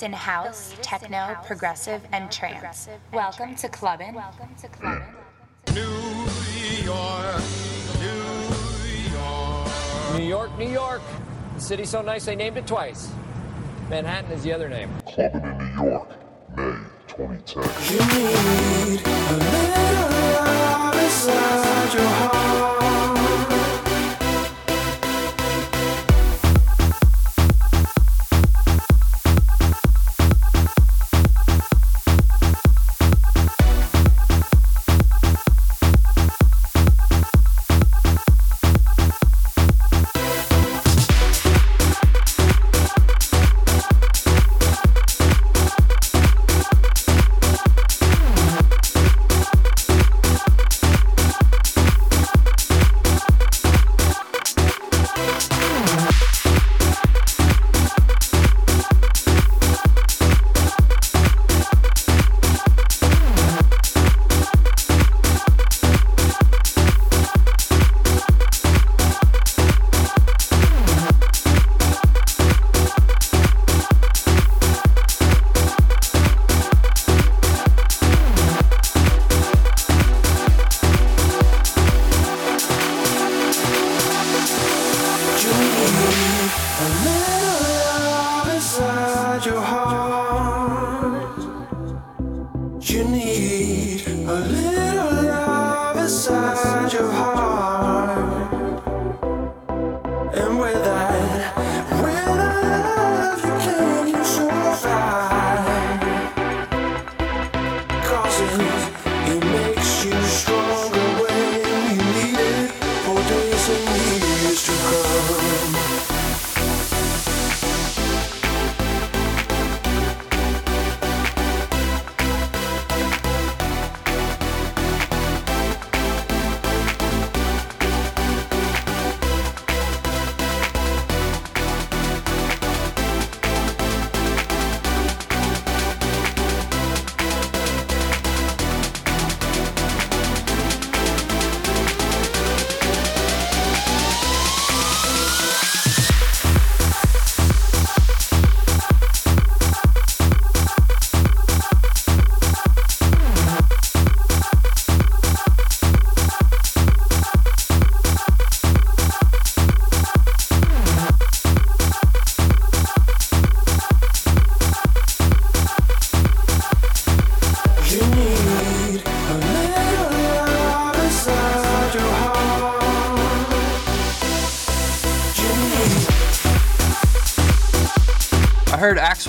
latest in house, techno, progressive, and trance. Welcome to Clubbin'. Welcome to Clubbin'. New York, New York. New York, New York. The city's so nice they named it twice. Manhattan is the other name. Clubbing in New York, May 2010.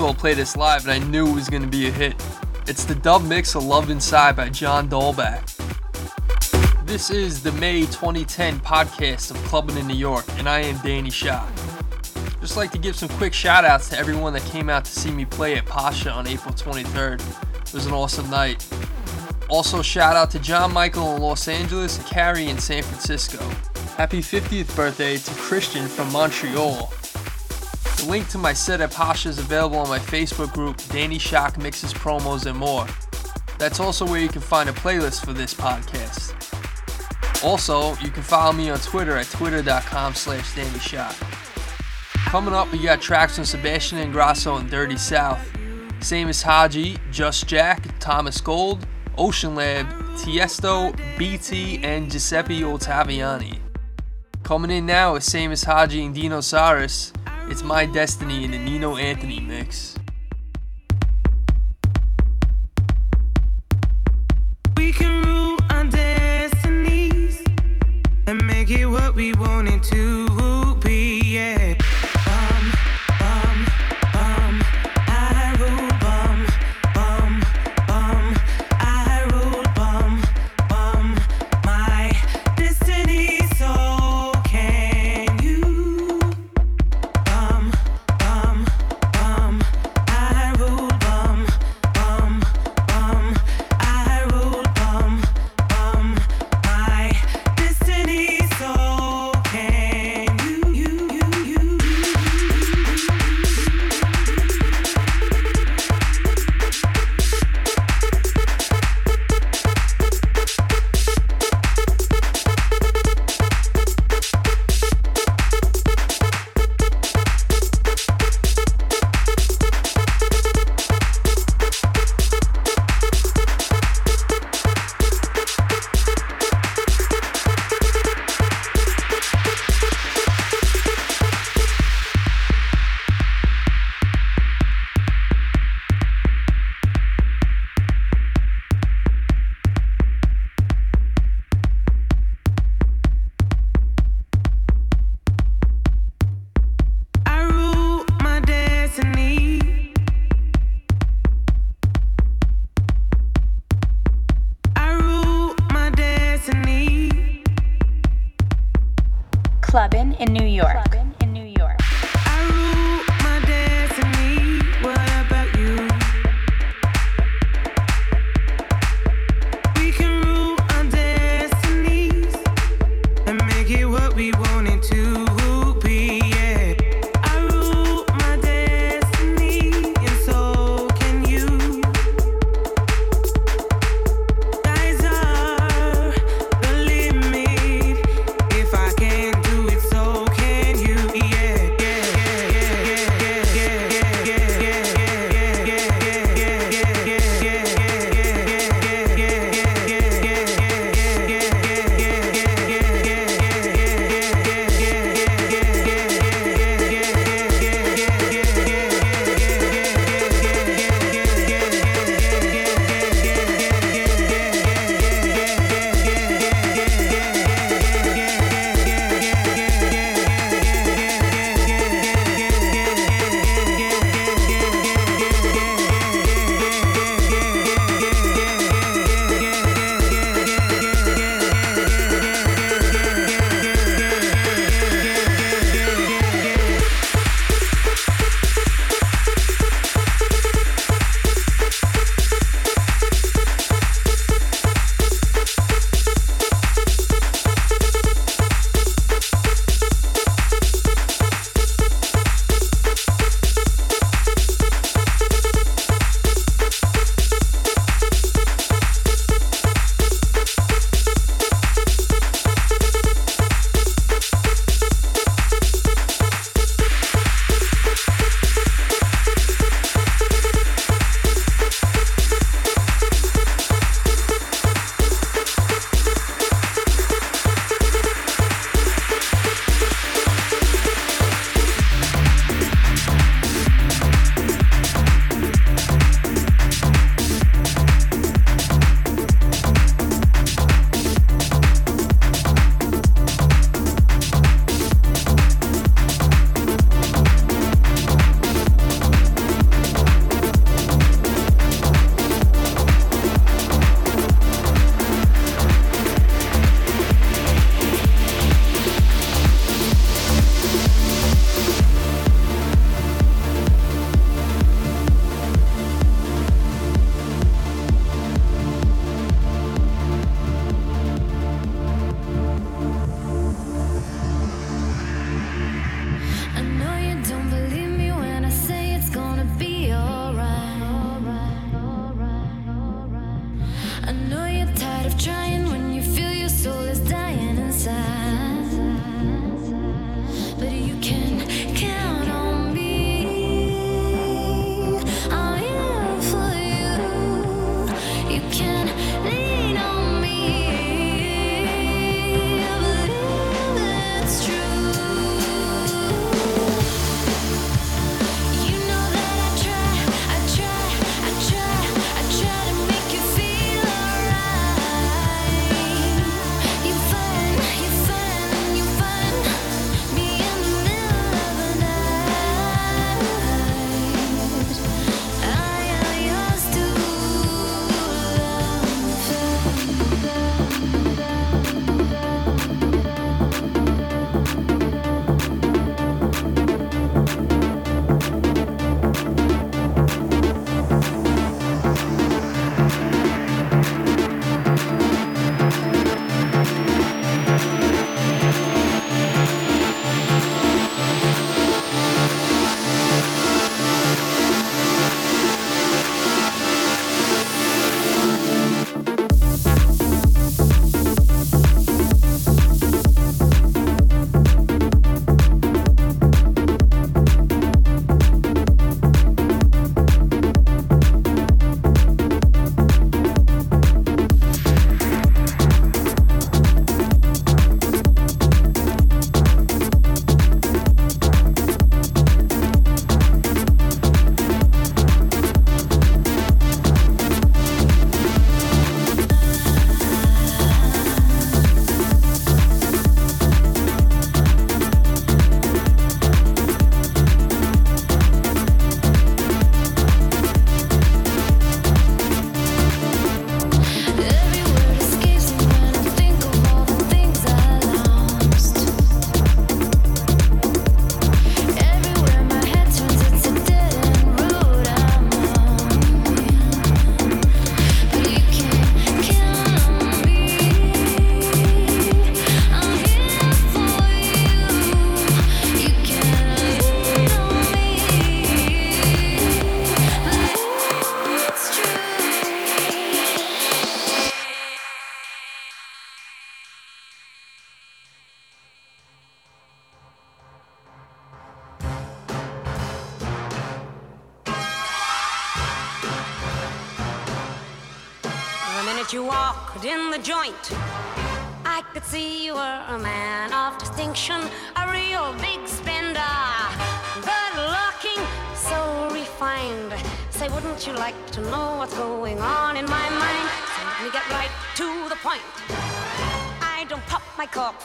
Heard Axwell play this live and I knew it was going to be a hit. It's the dub mix of Love Inside by John Dahlbäck. This is the May 2010 podcast of Clubbing in New York, and I am Danny Shaw. Just like to give some quick shout outs to everyone that came out to see me play at Pacha on April 23rd. It was an awesome night. Also, shout out to John Michael in Los Angeles and Carrie in San Francisco. Happy 50th birthday to Christian from Montreal. The link to my set at Pacha is available on my Facebook group, Danny Shock Mixes Promos and More. That's also where you can find a playlist for this podcast. Also, you can follow me on Twitter at twitter.com slash Danny Shock. Coming up, we got tracks from Sebastian Ingrosso and Dirty South, Same as Haji, Just Jack, Thomas Gold, Ocean Lab, Tiesto, BT, and Giuseppe Ottaviani. Coming in now is Same as Haji and Dino Saris. It's My Destiny in the Nino Anthony mix. In New York.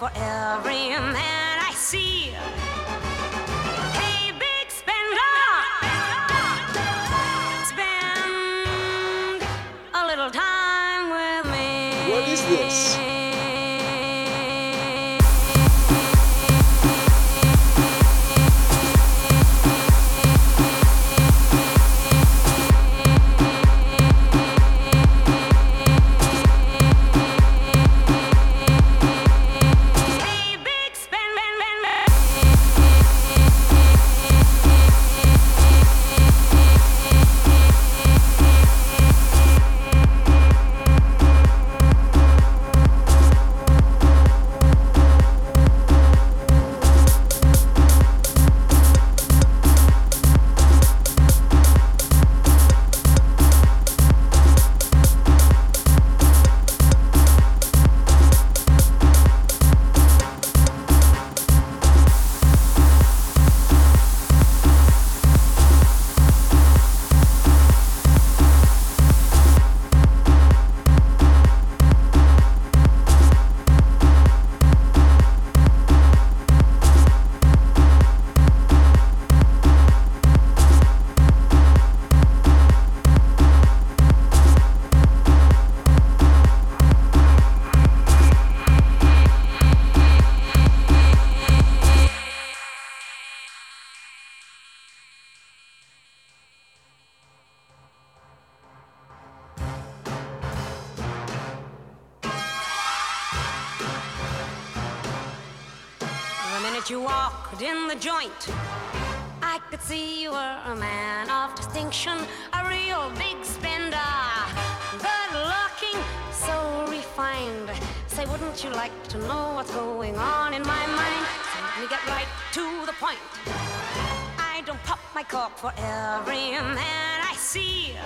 My distinction, a real big spender. Good looking, so refined. Say, wouldn't you like to know what's going on in my mind? Let me get right to the point. I don't pop my cork for every man I see.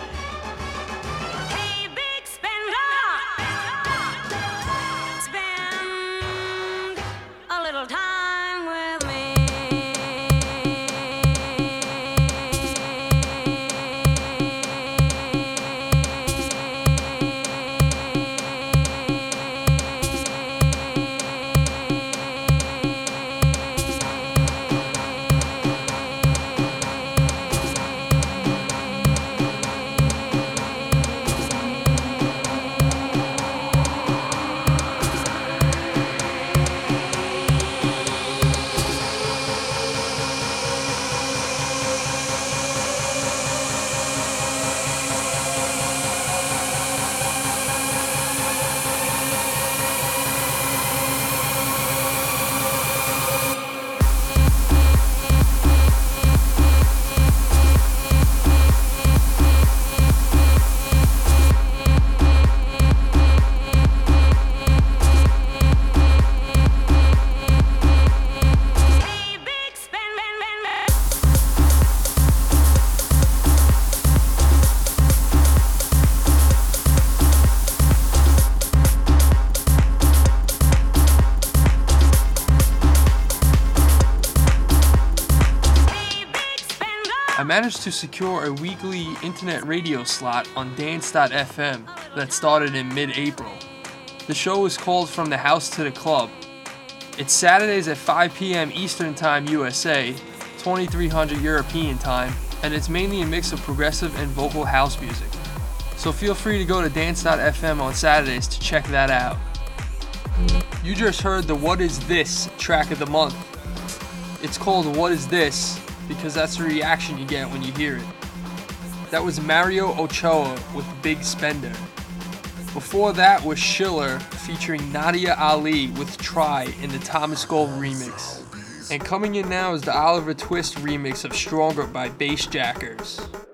Managed to secure a weekly internet radio slot on Dance.fm that started in mid April. The show is called From the House to the Club. It's Saturdays at 5 p.m. Eastern Time USA, 2300 European Time, and it's mainly a mix of progressive and vocal house music. So feel free to go to Dance.fm on Saturdays to check that out. You just heard the What Is This track of the month. It's called What Is This because that's the reaction you get when you hear it. That was Mario Ochoa with Big Spender. Before that was Schiller featuring Nadia Ali with Try in the Thomas Gold remix. And coming in now is the Oliver Twist remix of Stronger by Bassjackers.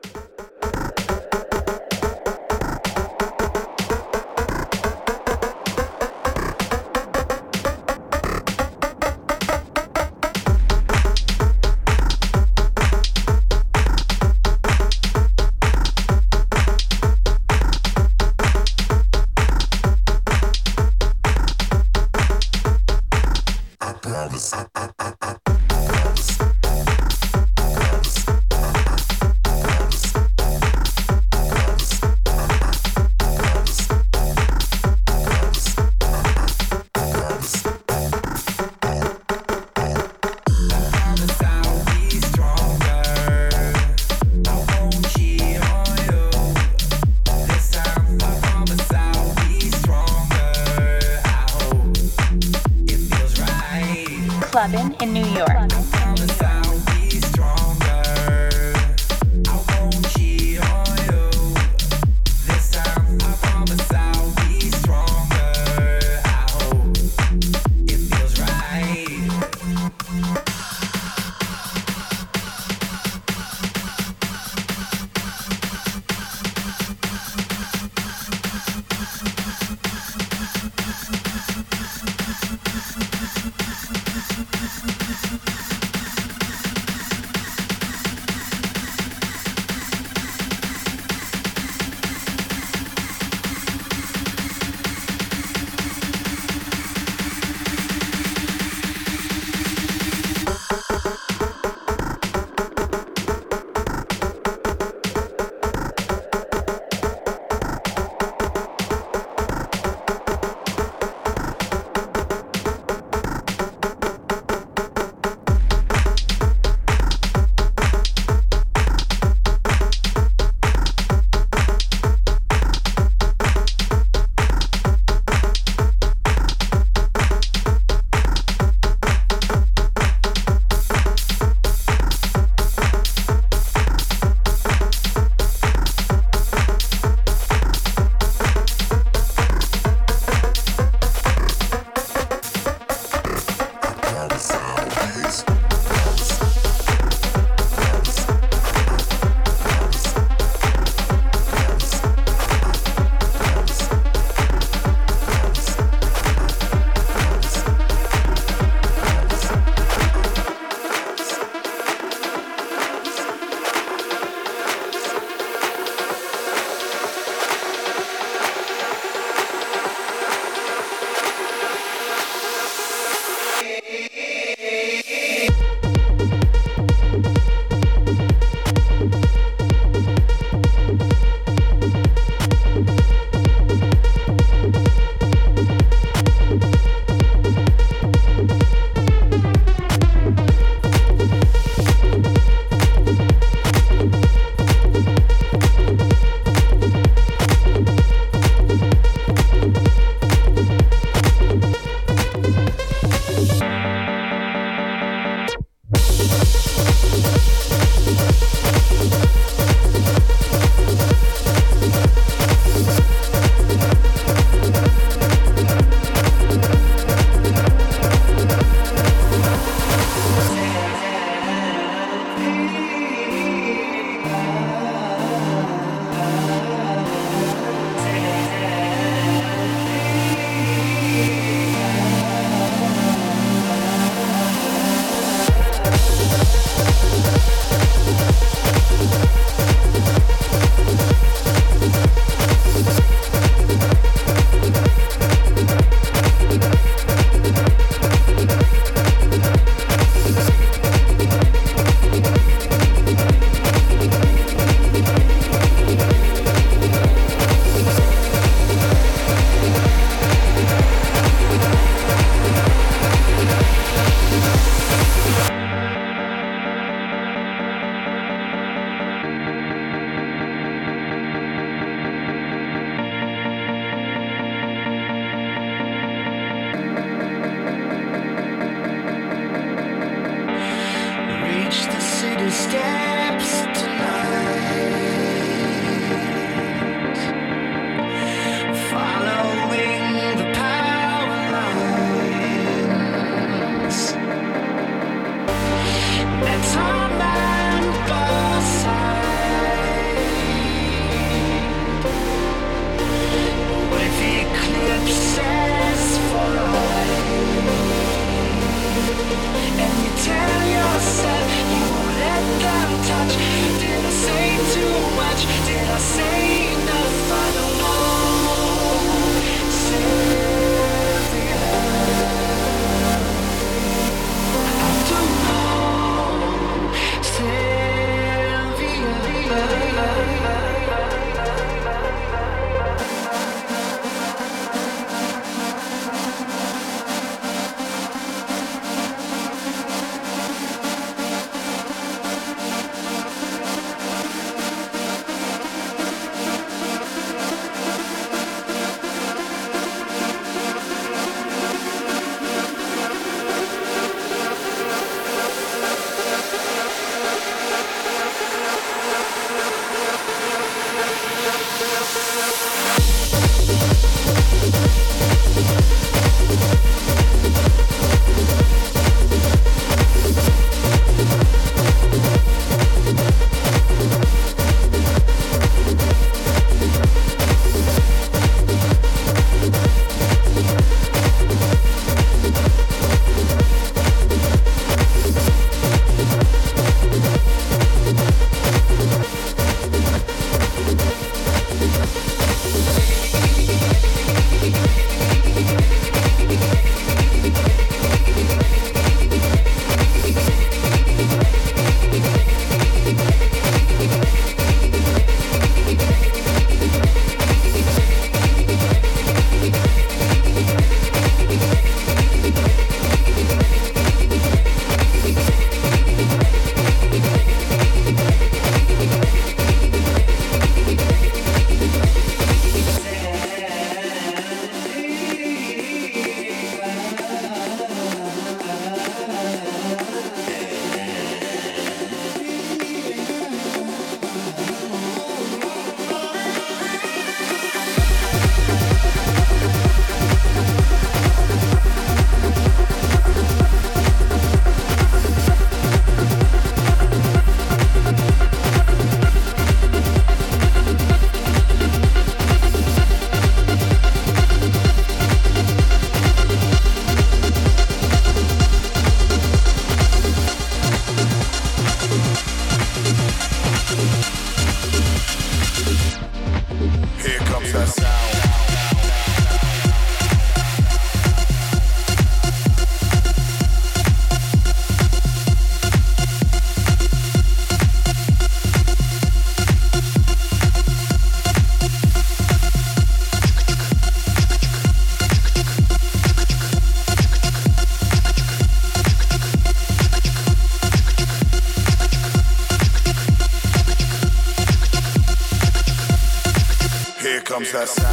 Comes that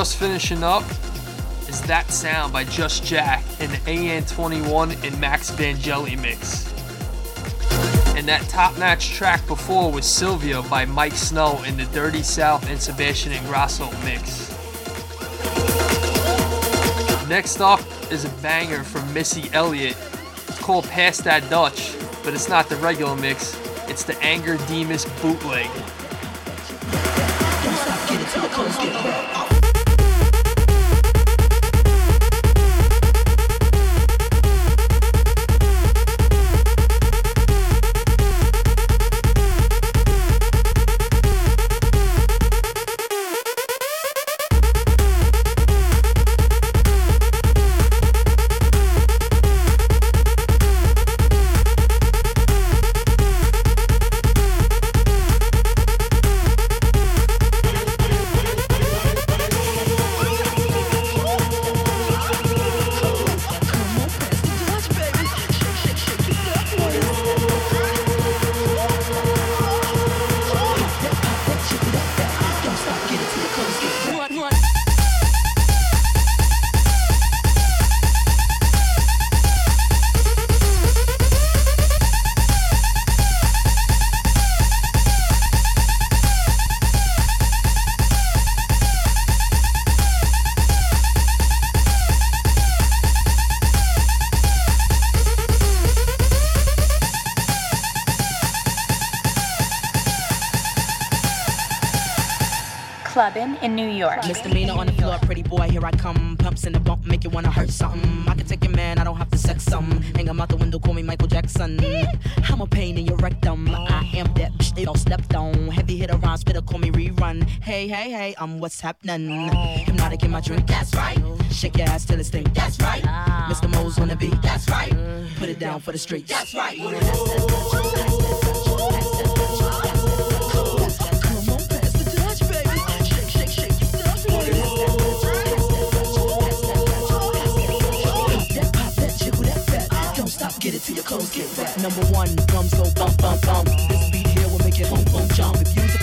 Just finishing up is That Sound by Just Jack and the AN21 and Max Vangeli mix. And that top notch track before was Sylvia by Miike Snow in the Dirty South and Sebastian Ingrosso mix. Next up is a banger from Missy Elliott. It's called Pass That Dutch, but it's not the regular mix, it's the Angger Dimas bootleg. In New York. Misdemeanor on the floor, pretty boy, here I come. Pumps in the bump, make you wanna hurt something. I can take your man, I don't have to sex. Hang him out the window, call me Michael Jackson. I'm a pain in your rectum. I am that bitch they stepped on. Heavy call me rerun. Hey, hey, hey, I'm what's happening. Hypnotic in my drink, that's right. Shake your ass till stink, that's right. Mr. On the beat, that's right. Put it down for the streets, that's right. Get it till your clothes get wet. Number one, drums go bump, bump, bump. This beat here will make it boom, boom, jump. If you's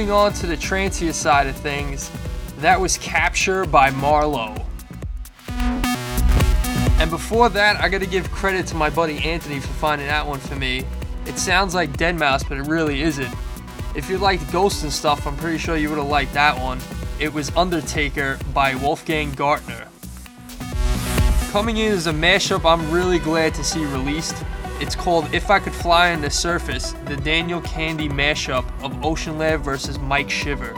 moving on to the trancier side of things, that was Capture by Marlowe. And before that, I gotta give credit to my buddy Anthony for finding that one for me. It sounds like Deadmau5, but it really isn't. If you liked Ghost and stuff, I'm pretty sure you would have liked that one. It was Undertaker by Wolfgang Gartner. Coming in as a mashup, I'm really glad to see released. It's called If I Could Fly on the Surface, the Daniel Kandi mashup of Ocean Lab versus Mike Shiver.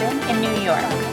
In New York.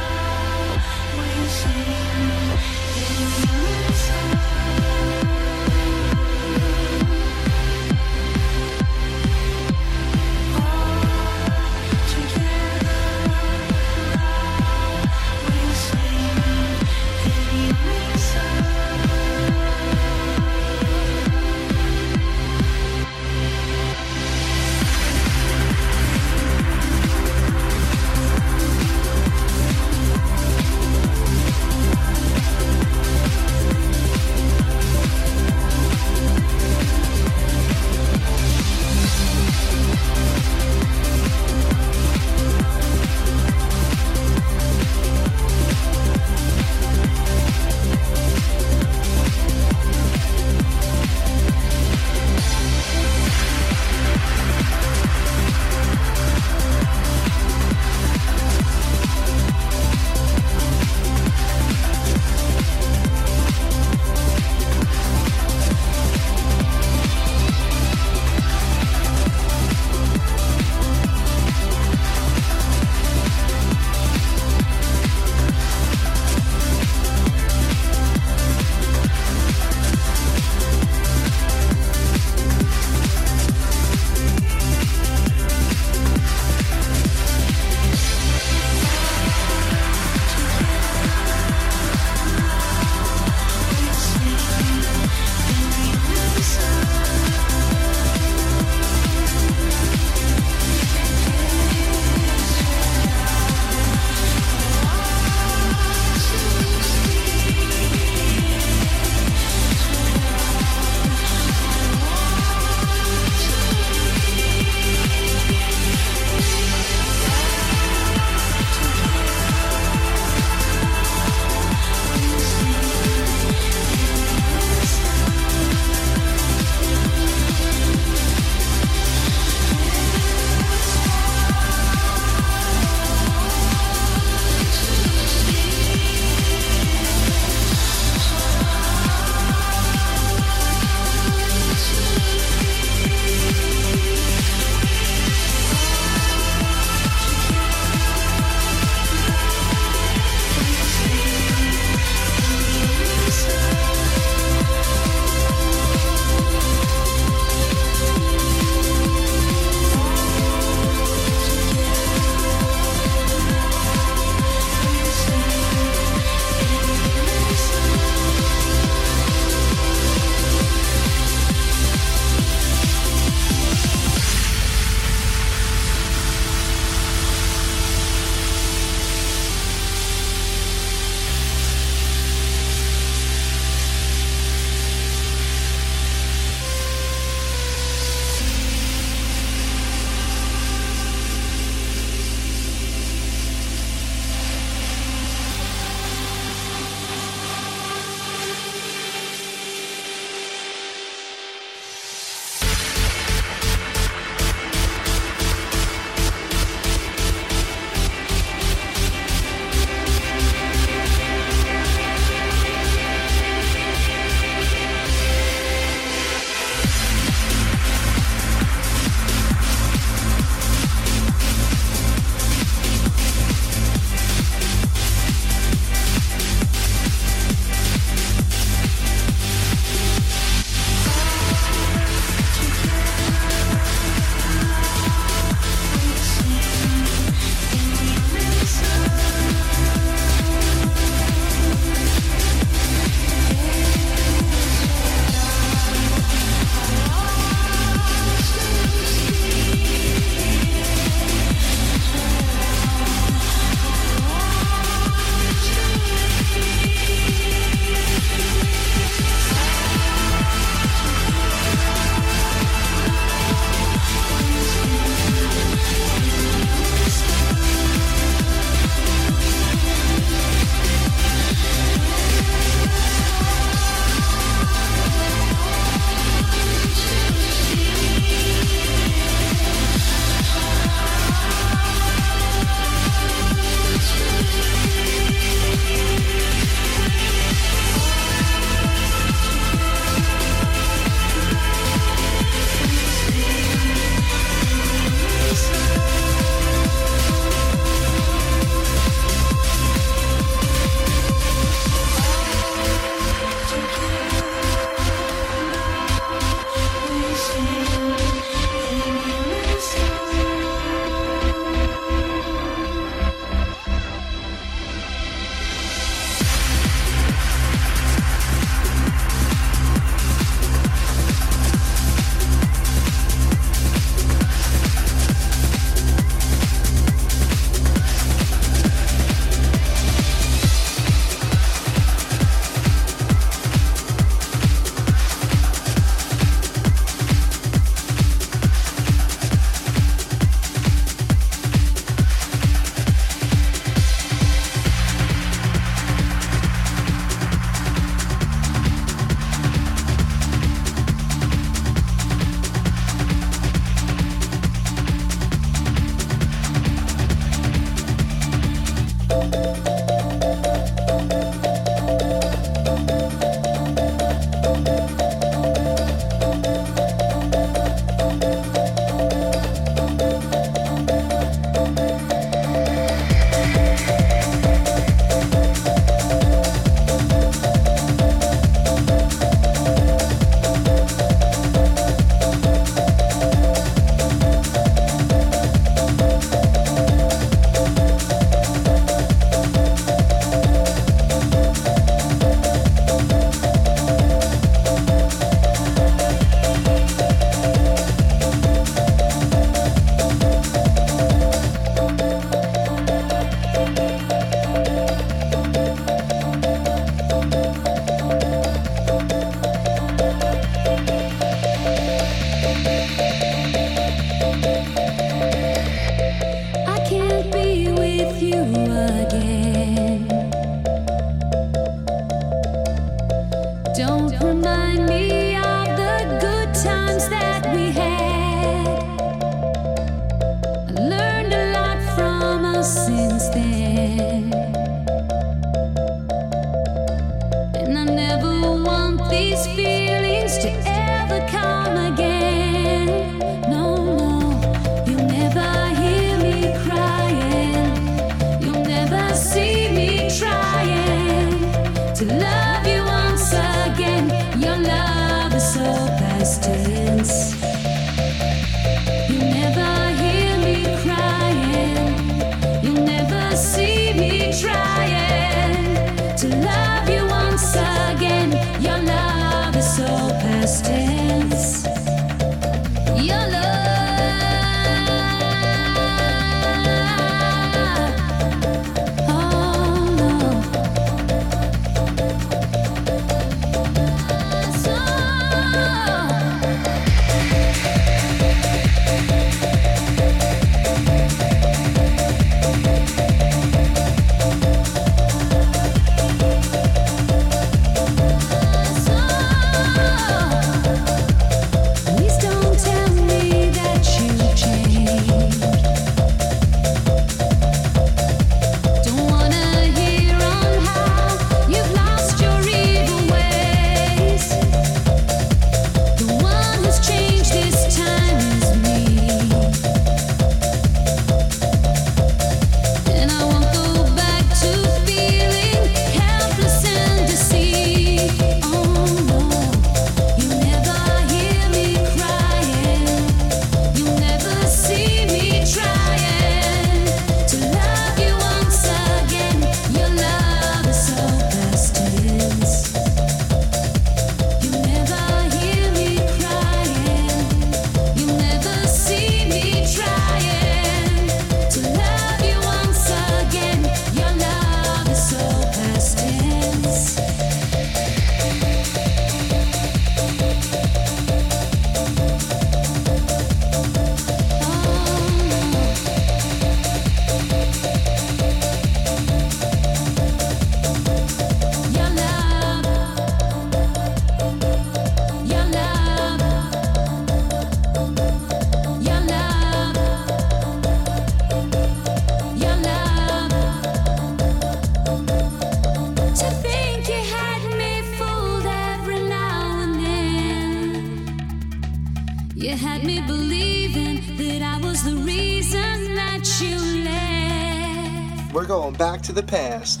The past.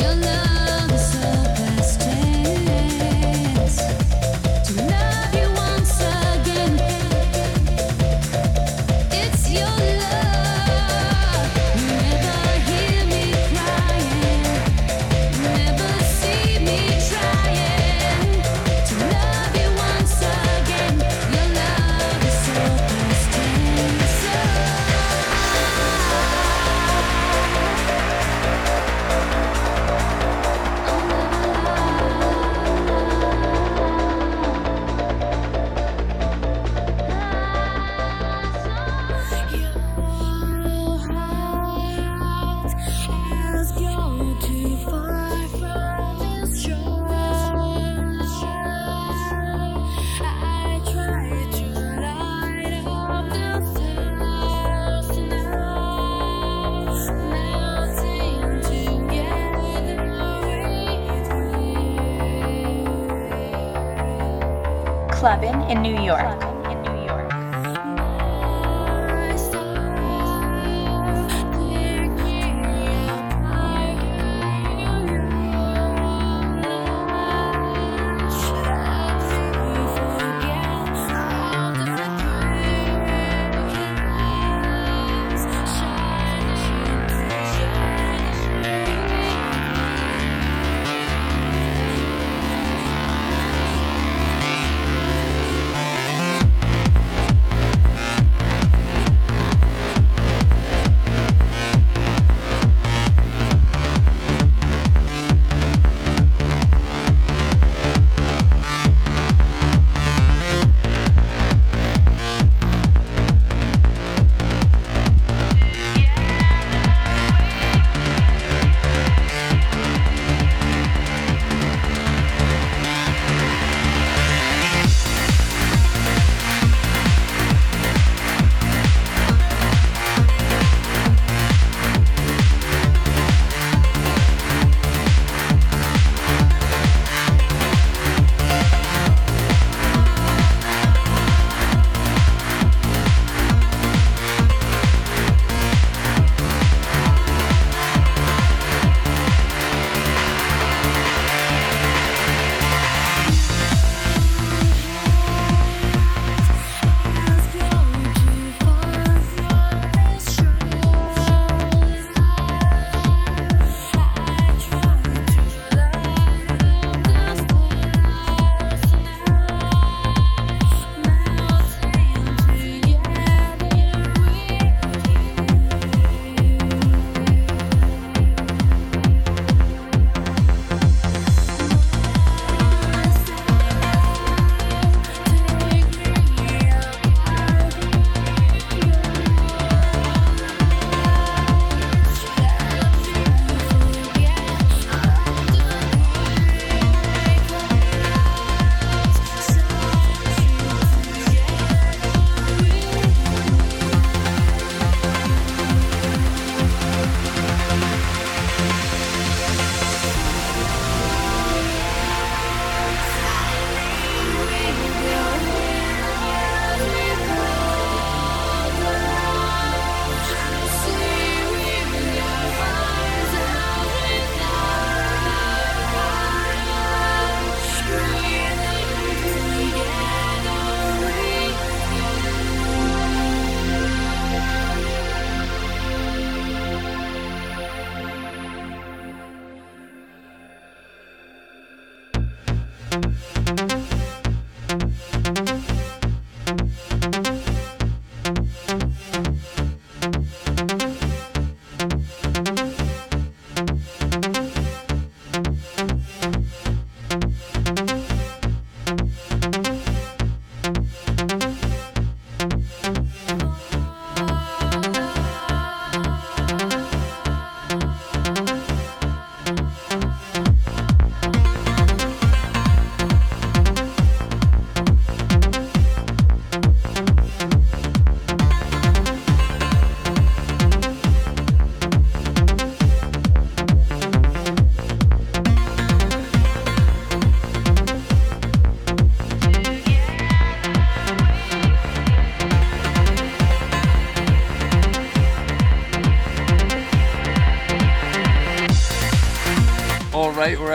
Your love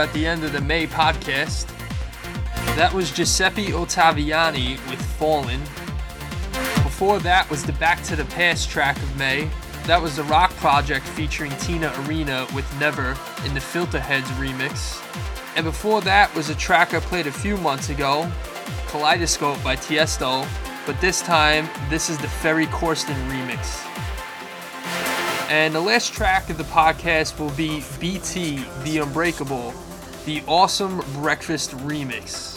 at the end of the May podcast. That was Giuseppe Ottaviani with Fallen. Before that was the Back to the Past track of May. That was the Rock Project featuring Tina Arena with Never in the Filterheads remix. And before that was a track I played a few months ago, Kaleidoscope by Tiesto, but this time this is the Ferry Corsten remix. And the last track of the podcast will be BT The Unbreakable, the awesome breakfast remix.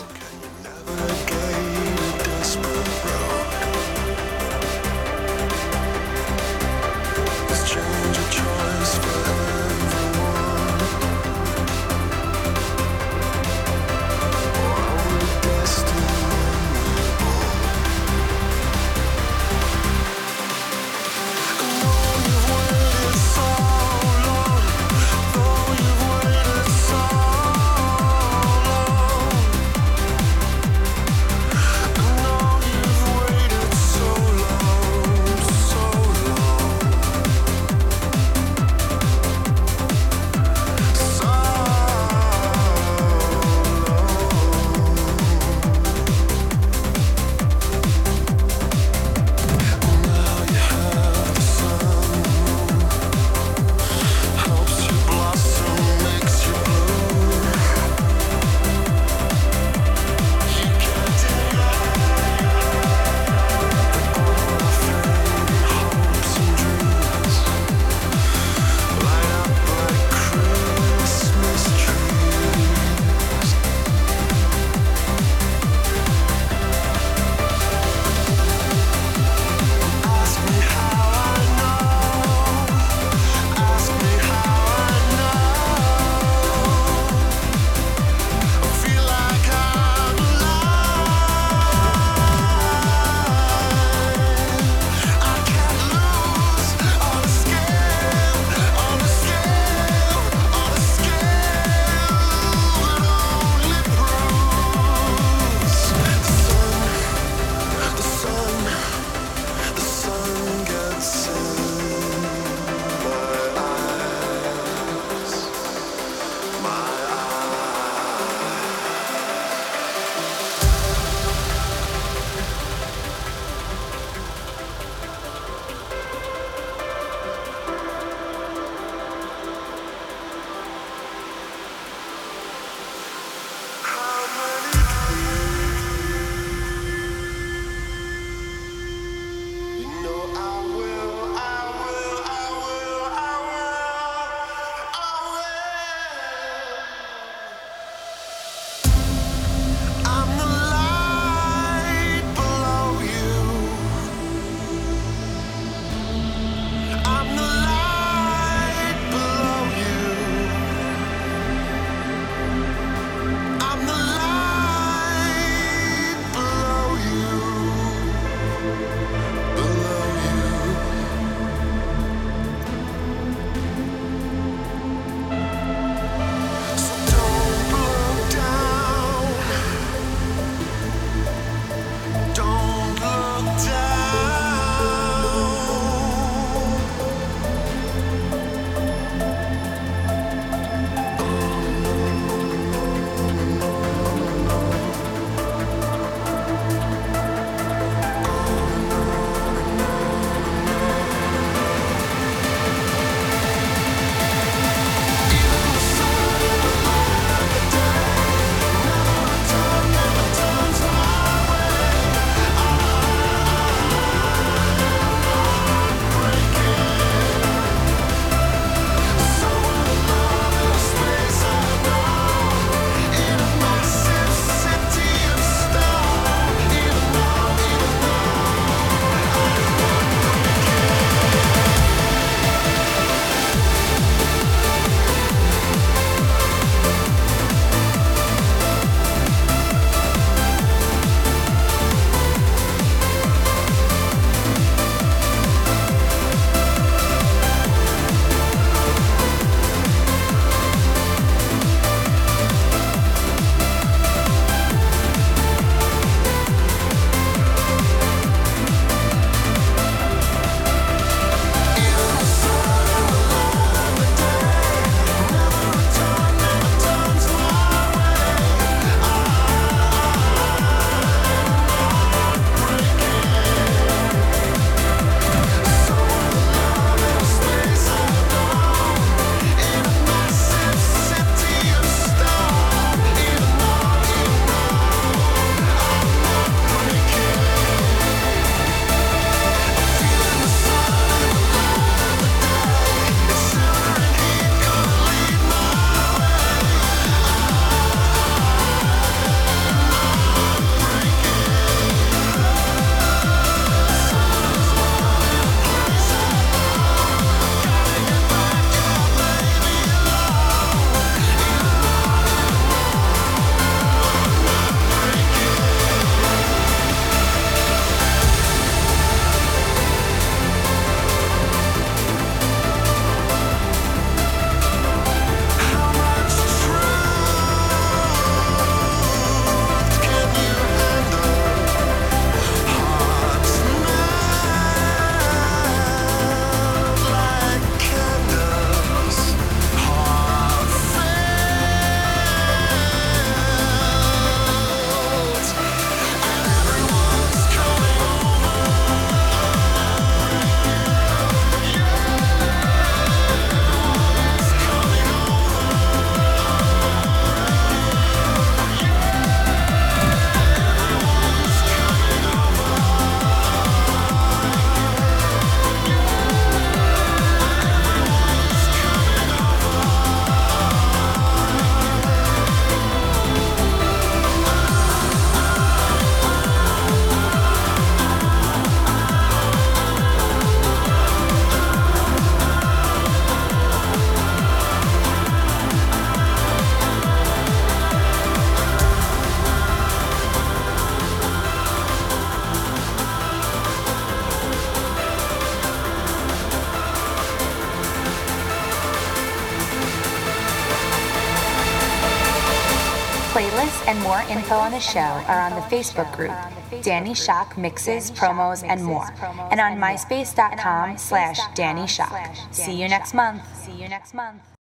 Info on the show are on the Facebook group, Danny Shock Mixes, Promos, and more, and on myspace.com slash Danny Shock. See you next month. See you next month.